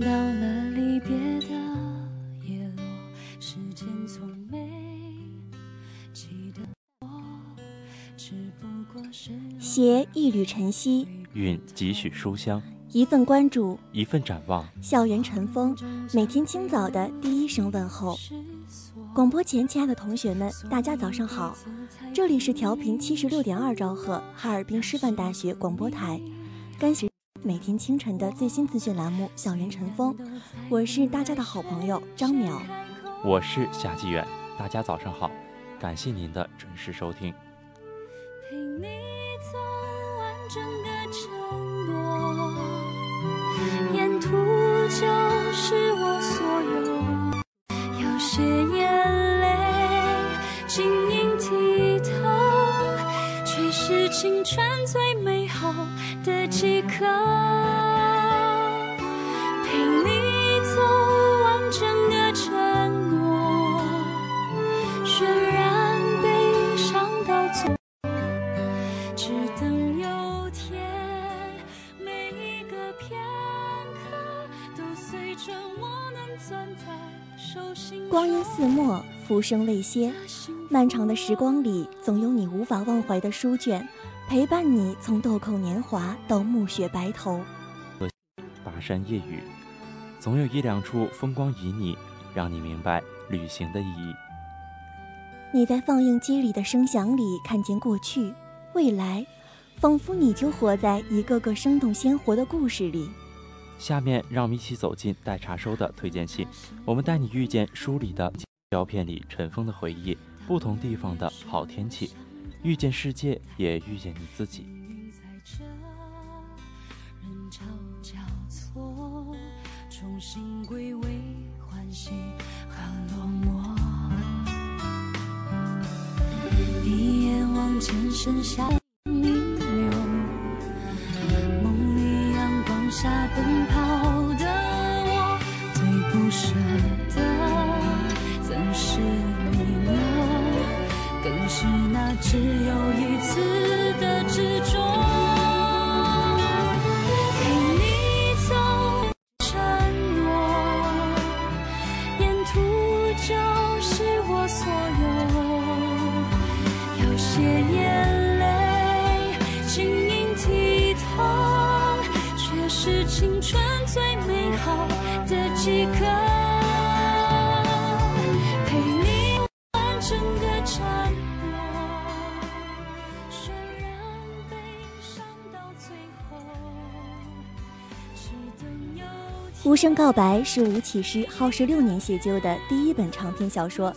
到了离别的叶落。时间从没记得我，只不过是携一缕晨曦，蕴几许书香，一份关注，一份展望。校园晨风，每天清早的第一声问候。广播前，亲爱的同学们，大家早上好！这里是调频七十六点二兆赫，哈尔滨师范大学广播台，感谢每天清晨的最新资讯栏目《校园晨风》，我是大家的好朋友张淼，我是夏纪远，大家早上好，感谢您的准时收听。陪你走完整个承诺，沿途就是我所有，有些眼青春最美好的几刻。陪你走完整个承诺，渲染悲伤到最后。只等有天，每一个片刻都随着我能攥在手心。光阴似墨，浮生未歇，漫长的时光里，总有你无法忘怀的书卷，陪伴你从豆蔻年华到暮雪白头。巴山夜雨，总有一两处风光旖旎，让你明白旅行的意义。你在放映机里的声响里看见过去、未来，仿佛你就活在一个个生动鲜活的故事里。下面让我们一起走进待查收的推荐信，我们带你遇见书里的胶片里尘封的回忆，不同地方的好天气，遇见世界，也遇见你自己。在这人潮交错，重新归位，欢喜和落寞。一眼望见剩下无声告白是吴启诗耗时六年写就的第一本长篇小说。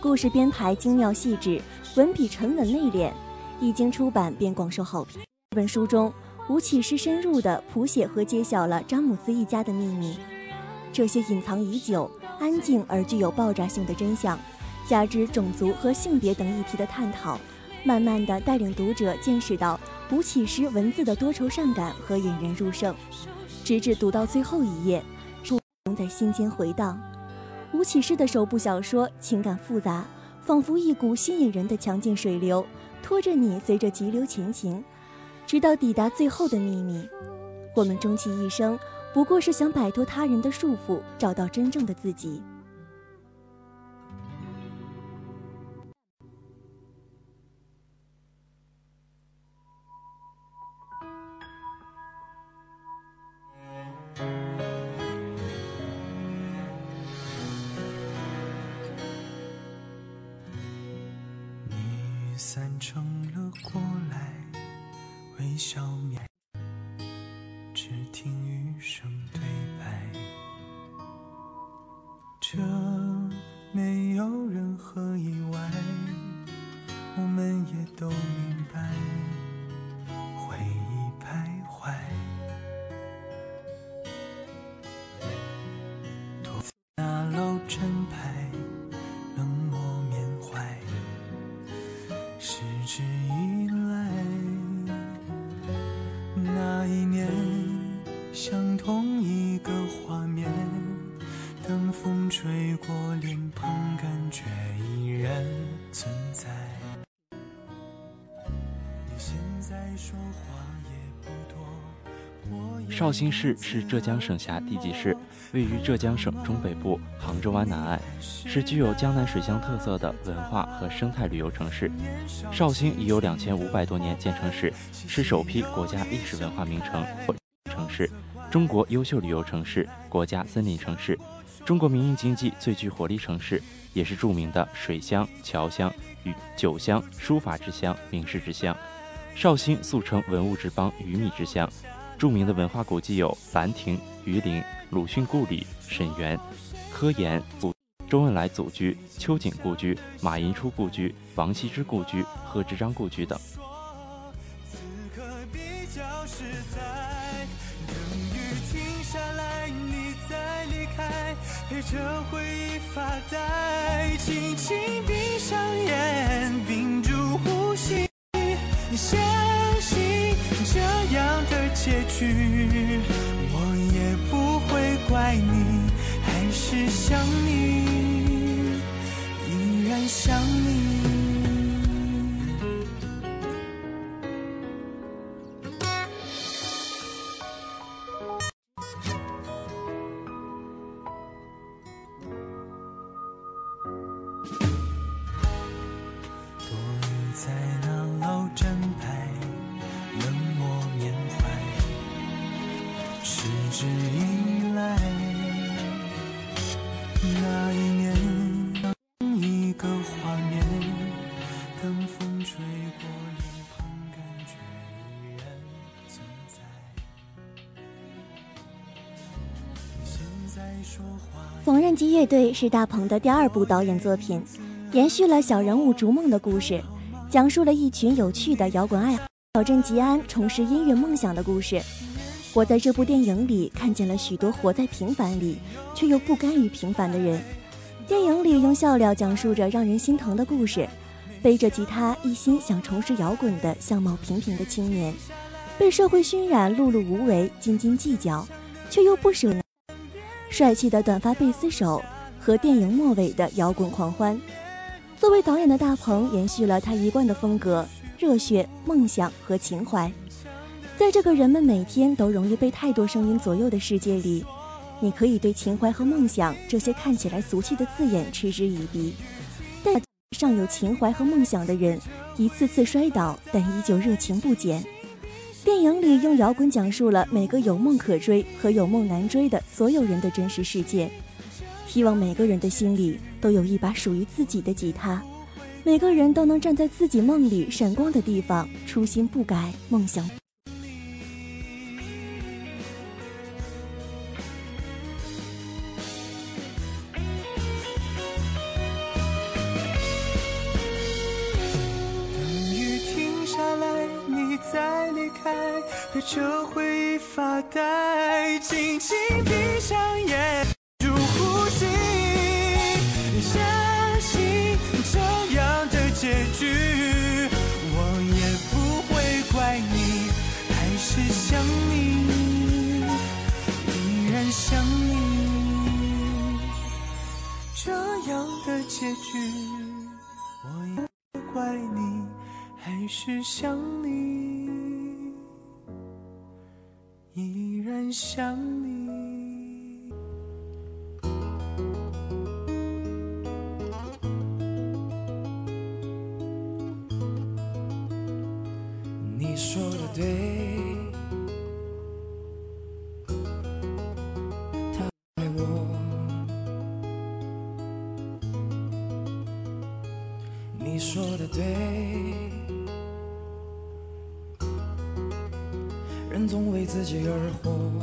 故事编排精妙细致，文笔沉稳内敛，一经出版便广受好评。这本书中，吴启诗深入地谱写和揭晓了詹姆斯一家的秘密，这些隐藏已久、安静而具有爆炸性的真相，加之种族和性别等议题的探讨，慢慢地带领读者见识到吴启诗文字的多愁善感和引人入胜，直至读到最后一页，仍在心间回荡。吴启诗的首部小说情感复杂，仿佛一股吸引人的强劲水流，拖着你随着急流前行，直到抵达最后的秘密。我们终其一生，不过是想摆脱他人的束缚，找到真正的自己。散成了过来微笑面。绍兴市是浙江省辖地级市，位于浙江省中北部杭州湾南岸，是具有江南水乡特色的文化和生态旅游城市。绍兴已有两千五百多年建成史，是首批国家历史文化名城或城市，中国优秀旅游城市，国家森林城市，中国民营经济最具活力城市，也是著名的水乡、桥乡与酒乡、书法之乡、名士之乡。绍兴素称文物之邦、鱼米之乡。著名的文化古迹有兰亭、榆林、鲁迅故里、沈园、科研祖、周恩来祖居、秋瑾故居、马寅初故居、王羲之故居、贺知章故居等。等雨停下来，你再离开陪着回忆发呆，轻轻闭上眼，屏住呼吸。结局，缝纫机乐队是大鹏的第二部导演作品，延续了小人物逐梦的故事，讲述了一群有趣的摇滚爱好小镇吉安重拾音乐梦想的故事。我在这部电影里看见了许多活在平凡里却又不甘于平凡的人。电影里用笑料讲述着让人心疼的故事，背着吉他一心想重拾摇滚的相貌平平的青年，被社会熏染碌碌无为，斤斤计较，却又不舍。帅气的短发贝斯手和电影末尾的摇滚狂欢，作为导演的大鹏延续了他一贯的风格，热血、梦想和情怀。在这个人们每天都容易被太多声音左右的世界里，你可以对情怀和梦想这些看起来俗气的字眼嗤之以鼻，但尚有情怀和梦想的人一次次摔倒，但依旧热情不减。电影里用摇滚讲述了每个有梦可追和有梦难追的所有人的真实世界。希望每个人的心里都有一把属于自己的吉他，每个人都能站在自己梦里闪光的地方，初心不改，梦想。发呆，轻轻闭上眼，住呼吸，相信这样的结局，我也不会怪你，还是想你，依然想你，这样的结局，我也不怪你，还是想你。依然想你。你说的对，他爱我。你说的对，人总为自己而活。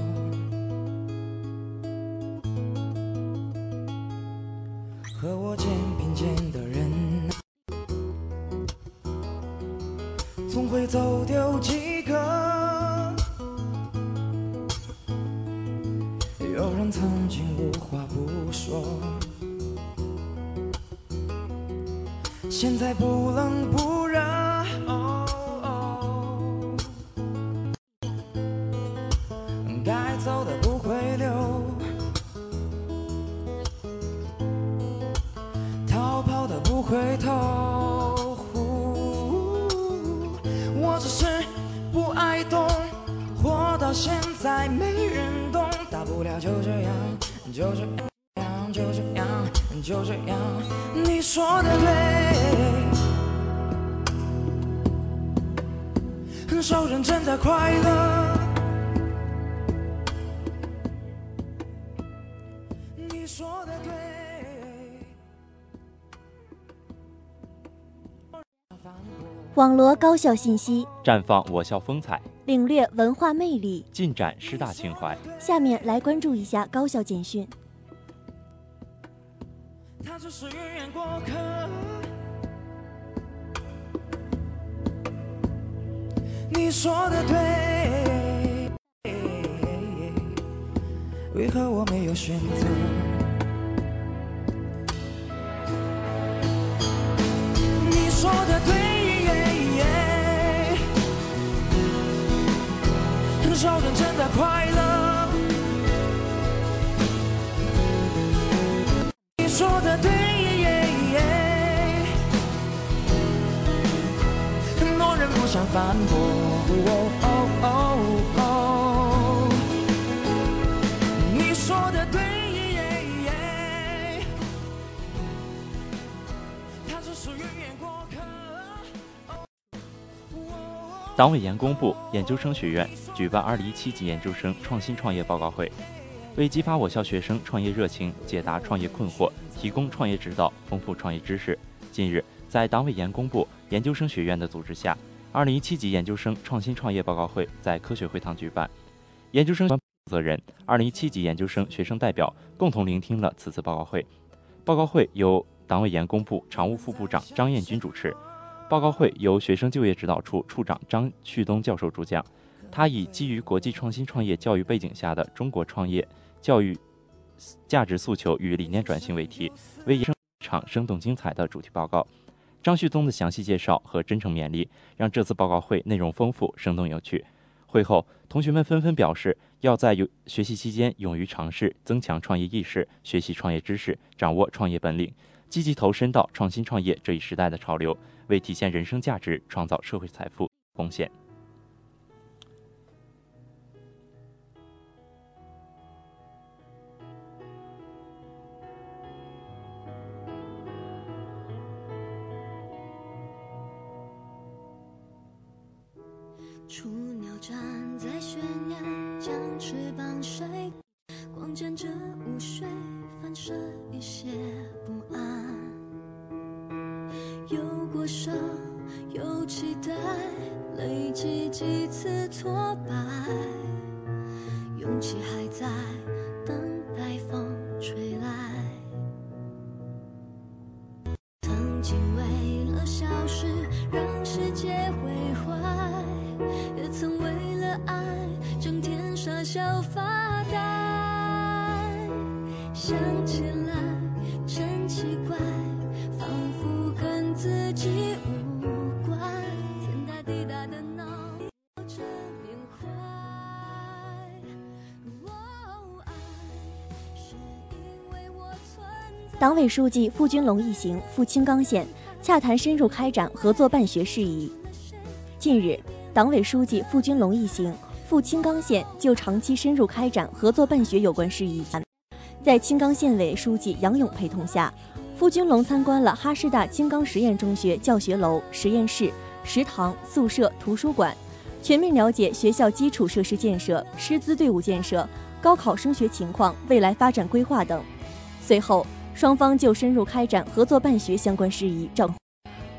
走丢就这样，就这样，就这样。你说的对，很少人真的快乐。你说的对。网罗高校信息，绽放我校风采，领略文化魅力。尽展师大情怀。下面来关注一下高校简讯。只是云烟过客。你说的对，为何我没有选择？你说的对，很少人真的快乐。党委研工部研究生学院举办2017级研究生创新创业报告会，为激发我校学生创业热情、解答创业困惑、提供创业指导、丰富创业知识，近日在党委研工部研究生学院的组织下，2017级研究生创新创业报告会在科学会堂举办。研究生负责人、2017级研究生学生代表共同聆听了此次报告会。报告会由党委研工部常务副部长张彦军主持。报告会由学生就业指导处处长张旭东教授主讲，他以基于国际创新创业教育背景下的中国创业教育价值诉求与理念转型为题，为一场生动精彩的主题报告。张旭东的详细介绍和真诚勉励，让这次报告会内容丰富、生动有趣。会后，同学们纷纷表示，要在有学习期间勇于尝试，增强创业意识，学习创业知识，掌握创业本领，积极投身到创新创业这一时代的潮流。为体现人生价值、创造社会财富贡献。雏鸟站在悬崖，将翅膀晒光沾着午睡，反射一些不安。有过伤，有期待，累积几次挫败，勇气还在。党委书记傅军龙一行赴青冈县洽谈深入开展合作办学事宜。近日，党委书记傅军龙一行赴青冈县就长期深入开展合作办学有关事宜。在青冈县委书记杨勇陪同下，傅军龙参观了哈师大青冈实验中学教学楼、实验室、食堂、宿舍、图书馆，全面了解学校基础设施建设、师资队伍建设、高考升学情况、未来发展规划等。随后，双方就深入开展合作办学相关事宜召。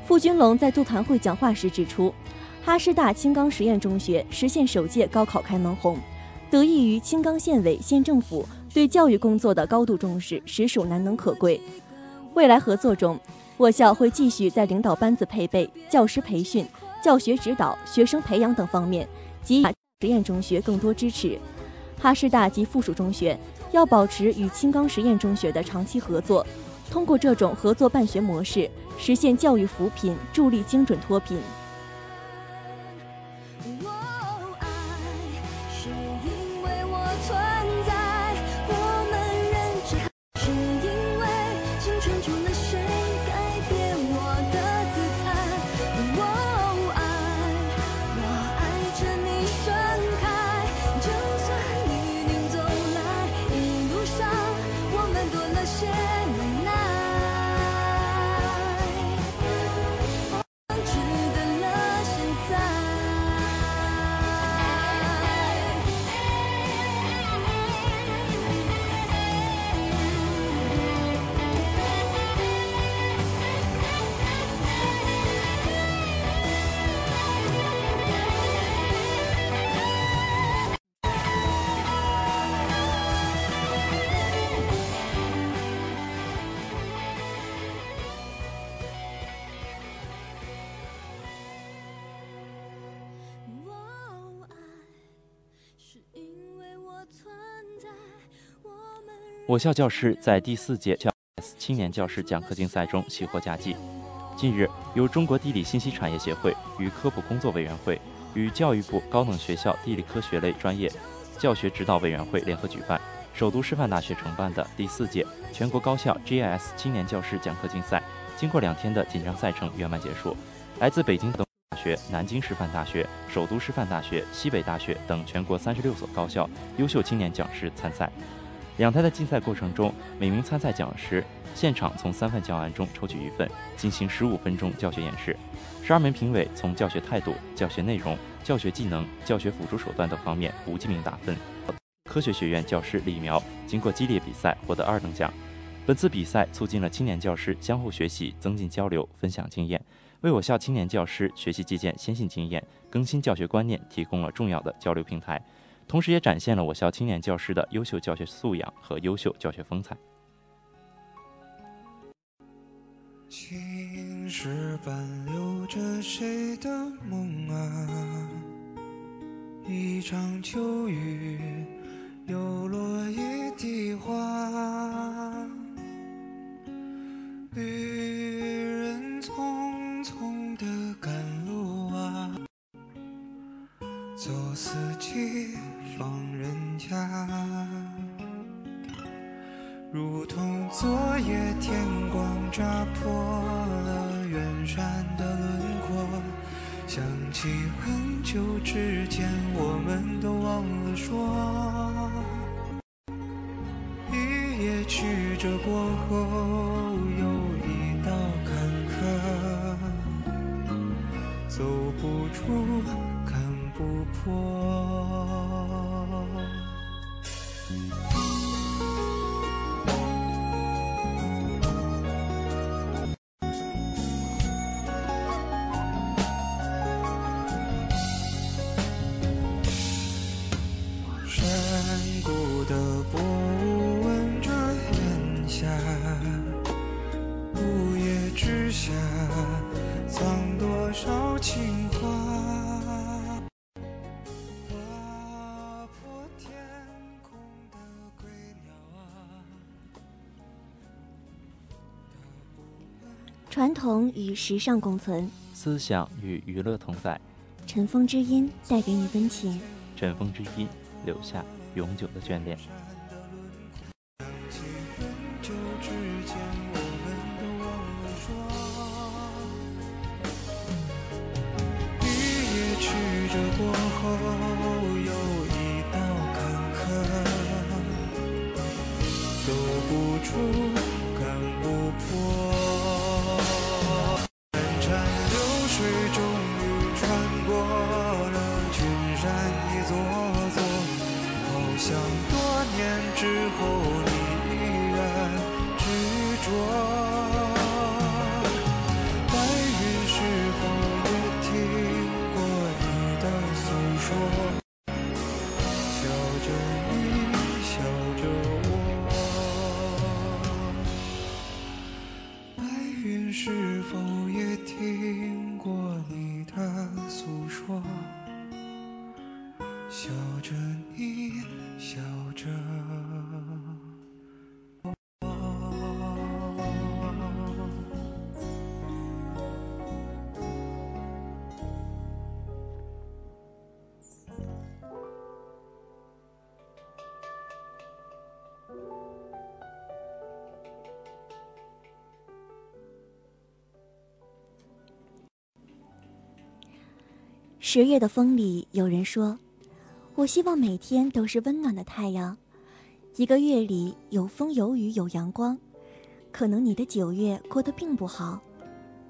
傅军龙在座谈会讲话时指出，哈师大青冈实验中学实现首届高考开门红，得益于青冈县委县政府对教育工作的高度重视，实属难能可贵。未来合作中，我校会继续在领导班子配备、教师培训、教学指导、学生培养等方面给予实验中学更多支持。哈师大及附属中学要保持与青冈实验中学的长期合作，通过这种合作办学模式，实现教育扶贫，助力精准脱贫。我校教师在第四届教 S 青年教师讲课竞赛中喜获佳绩。近日，由中国地理信息产业协会与科普工作委员会与教育部高等学校地理科学类专业教学指导委员会联合举办，首都师范大学承办的第四届全国高校 GIS 青年教师讲课竞赛，经过两天的紧张赛程圆满结束。来自北京等大学、南京师范大学、首都师范大学、西北大学等全国三十六所高校优秀青年讲师参赛。两台的竞赛过程中，每名参赛讲师现场从三份教案中抽取一份，进行十五分钟教学演示。十二名评委从教学态度、教学内容、教学技能、教学辅助手段等方面无记名打分。科学学院教师李苗经过激烈比赛获得二等奖。本次比赛促进了青年教师相互学习、增进交流、分享经验，为我校青年教师学习借鉴先进经验、更新教学观念提供了重要的交流平台。同时，也展现了我校青年教师的优秀教学素养和优秀教学风采。青石板留着谁的梦啊？一场秋雨，又落一地花。女人走四季放人家。如同昨夜天光扎破了远山的轮廓，想起很久之前，我们都忘了说。一夜曲折过后，又一道坎坷，走不出，不破。传统与时尚共存，思想与娱乐同在。尘封之音带给你温情，尘封之音留下永久的眷恋。十月的风里，有人说：“我希望每天都是温暖的太阳。”一个月里有风有雨有阳光，可能你的九月过得并不好。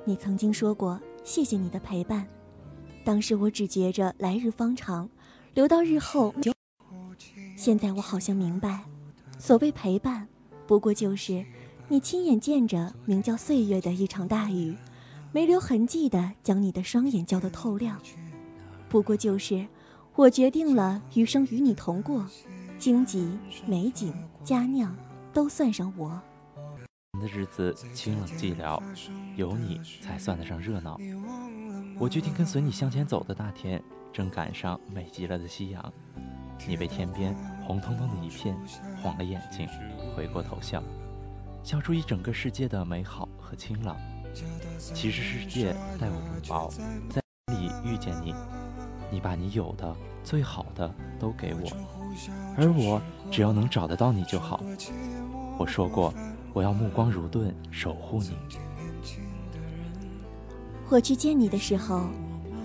你曾经说过谢谢你的陪伴，当时我只觉着来日方长，留到日后。现在我好像明白，所谓陪伴，不过就是你亲眼见着名叫岁月的一场大雨，没留痕迹的将你的双眼浇得透亮。不过就是，我决定了余生与你同过，荆棘、美景、佳酿，都算上我。的日子清冷寂寥，有你才算得上热闹。我决定跟随你向前走的那天，正赶上美极了的夕阳。你被天边红彤彤的一片晃了眼睛，回过头笑，笑出一整个世界的美好和清朗。其实世界待我不薄，在里遇见你。你把你有的最好的都给我，而我只要能找得到你就好。我说过，我要目光如盾，守护你。我去见你的时候，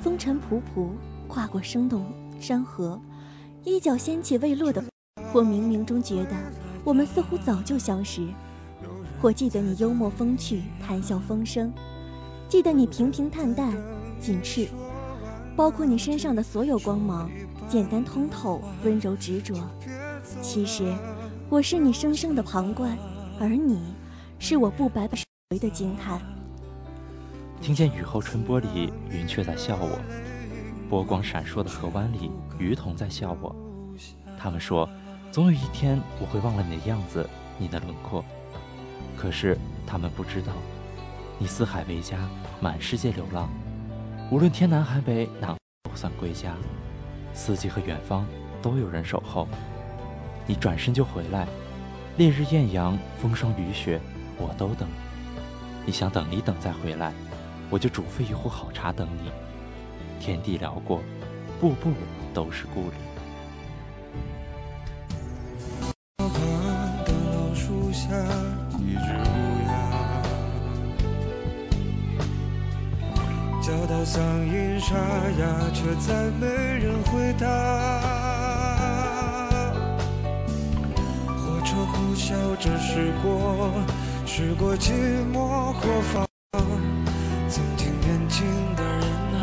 风尘仆仆，跨过生动山河，一脚掀起未落的。我冥冥中觉得，我们似乎早就相识。我记得你幽默风趣，谈笑风生；记得你平平淡淡，仅赤。包括你身上的所有光芒，简单通透，温柔执着。其实，我是你生生的旁观，而你，是我不白不回的惊叹。听见雨后春波里云雀在笑我，波光闪烁的河湾里鱼童在笑我。他们说，总有一天我会忘了你的样子，你的轮廓。可是他们不知道，你四海为家，满世界流浪。无论天南海北，哪都算归家。四季和远方都有人守候。你转身就回来，烈日艳阳，风霜雨雪，我都等。你想等一等再回来，我就煮沸一壶好茶等你。天地辽阔，步步都是故里。嗓音沙哑，却再没人回答。火车呼啸着驶过，驶过寂寞或放。曾经年轻的人啊，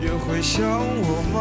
也会想我吗？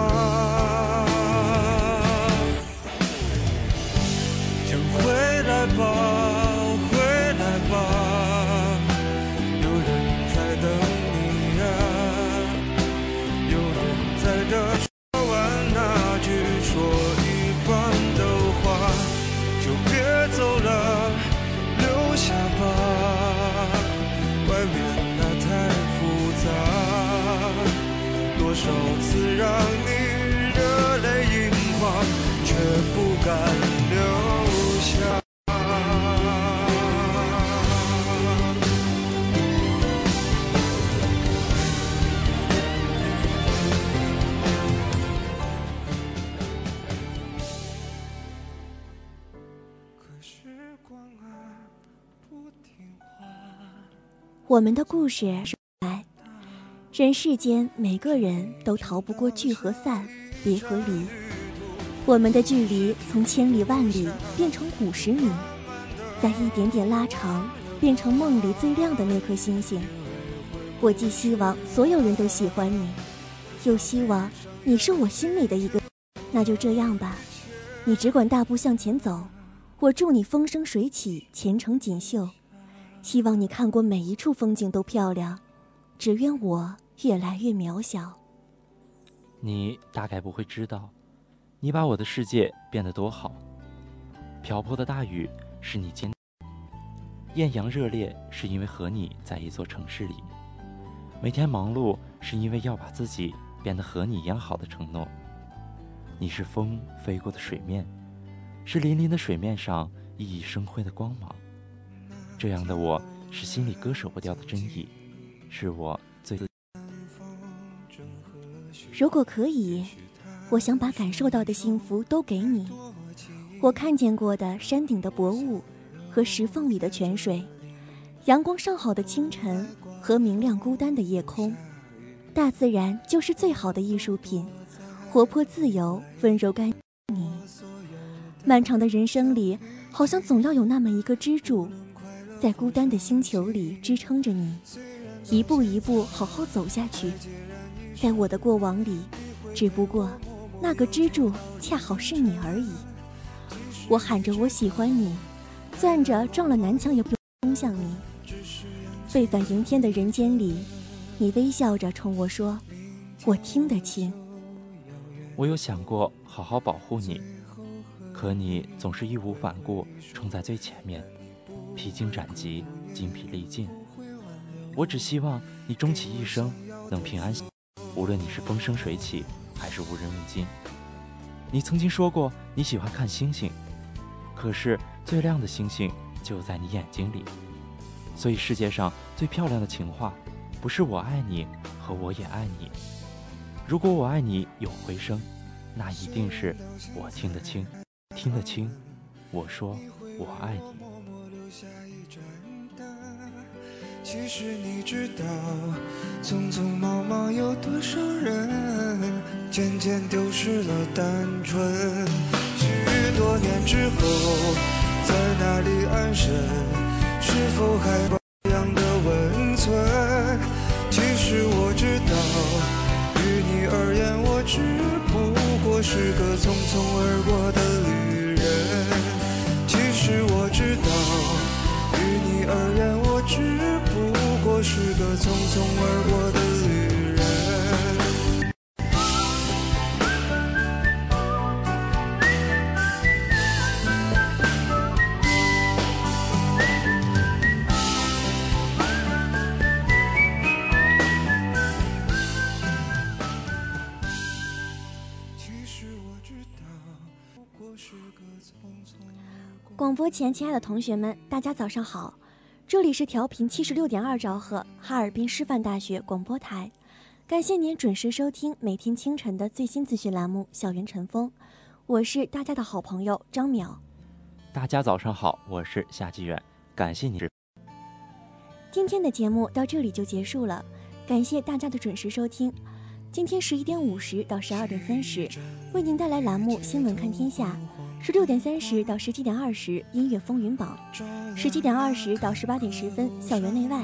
敢留下。我们的故事说来，人世间每个人都逃不过聚和散，别和离。我们的距离从千里万里变成五十米，在一点点拉长，变成梦里最亮的那颗星星。我既希望所有人都喜欢你，又希望你是我心里的一个。那就这样吧，你只管大步向前走，我祝你风生水起，前程锦绣。希望你看过每一处风景都漂亮，只愿我越来越渺小。你大概不会知道，你把我的世界变得多好。瓢泼的大雨是你坚，艳阳热烈是因为和你在一座城市里。每天忙碌是因为要把自己变得和你一样好的承诺。你是风飞过的水面，是粼粼的水面上熠熠生辉的光芒。这样的我是心里割舍不掉的真意，是我最。如果可以，我想把感受到的幸福都给你。我看见过的山顶的薄雾，和石缝里的泉水，阳光尚好的清晨和明亮孤单的夜空，大自然就是最好的艺术品。活泼自由，温柔干你。漫长的人生里，好像总要有那么一个支柱，在孤单的星球里支撑着你，一步一步好好走下去。在我的过往里，只不过那个支柱恰好是你而已。我喊着我喜欢你，攥着撞了南墙也不冲向你。沸反迎天的人间里，你微笑着冲我说：“我听得清。”我有想过好好保护你，可你总是义无反顾冲在最前面，披荆斩棘，精疲力尽。我只希望你终其一生能平安，无论你是风生水起还是无人问津。你曾经说过你喜欢看星星，可是最亮的星星就在你眼睛里。所以世界上最漂亮的情话，不是我爱你和我也爱你。如果我爱你有回声，那一定是我听得清，听得清。我说我爱你。其实你知道，匆匆忙忙有多少人，渐渐丢失了单纯。许多年之后，在哪里安身？是否还广播前，亲爱的同学们，大家早上好！这里是调频七十六点二兆赫，哈尔滨师范大学广播台。感谢您准时收听每天清晨的最新资讯栏目《校园晨风》，我是大家的好朋友张淼。大家早上好，我是夏继远，感谢你。今天的节目到这里就结束了，感谢大家的准时收听。今天十一点五十到十二点三十，为您带来栏目《新闻看天下》。十六点三十到十七点二十，音乐风云榜；十七点二十到十八点十分，校园内外。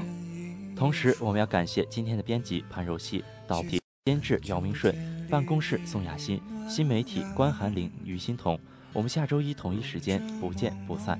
同时，我们要感谢今天的编辑潘柔希、导编监制姚明顺、办公室宋雅欣、新媒体关寒玲、于欣彤。我们下周一同一时间不见不散。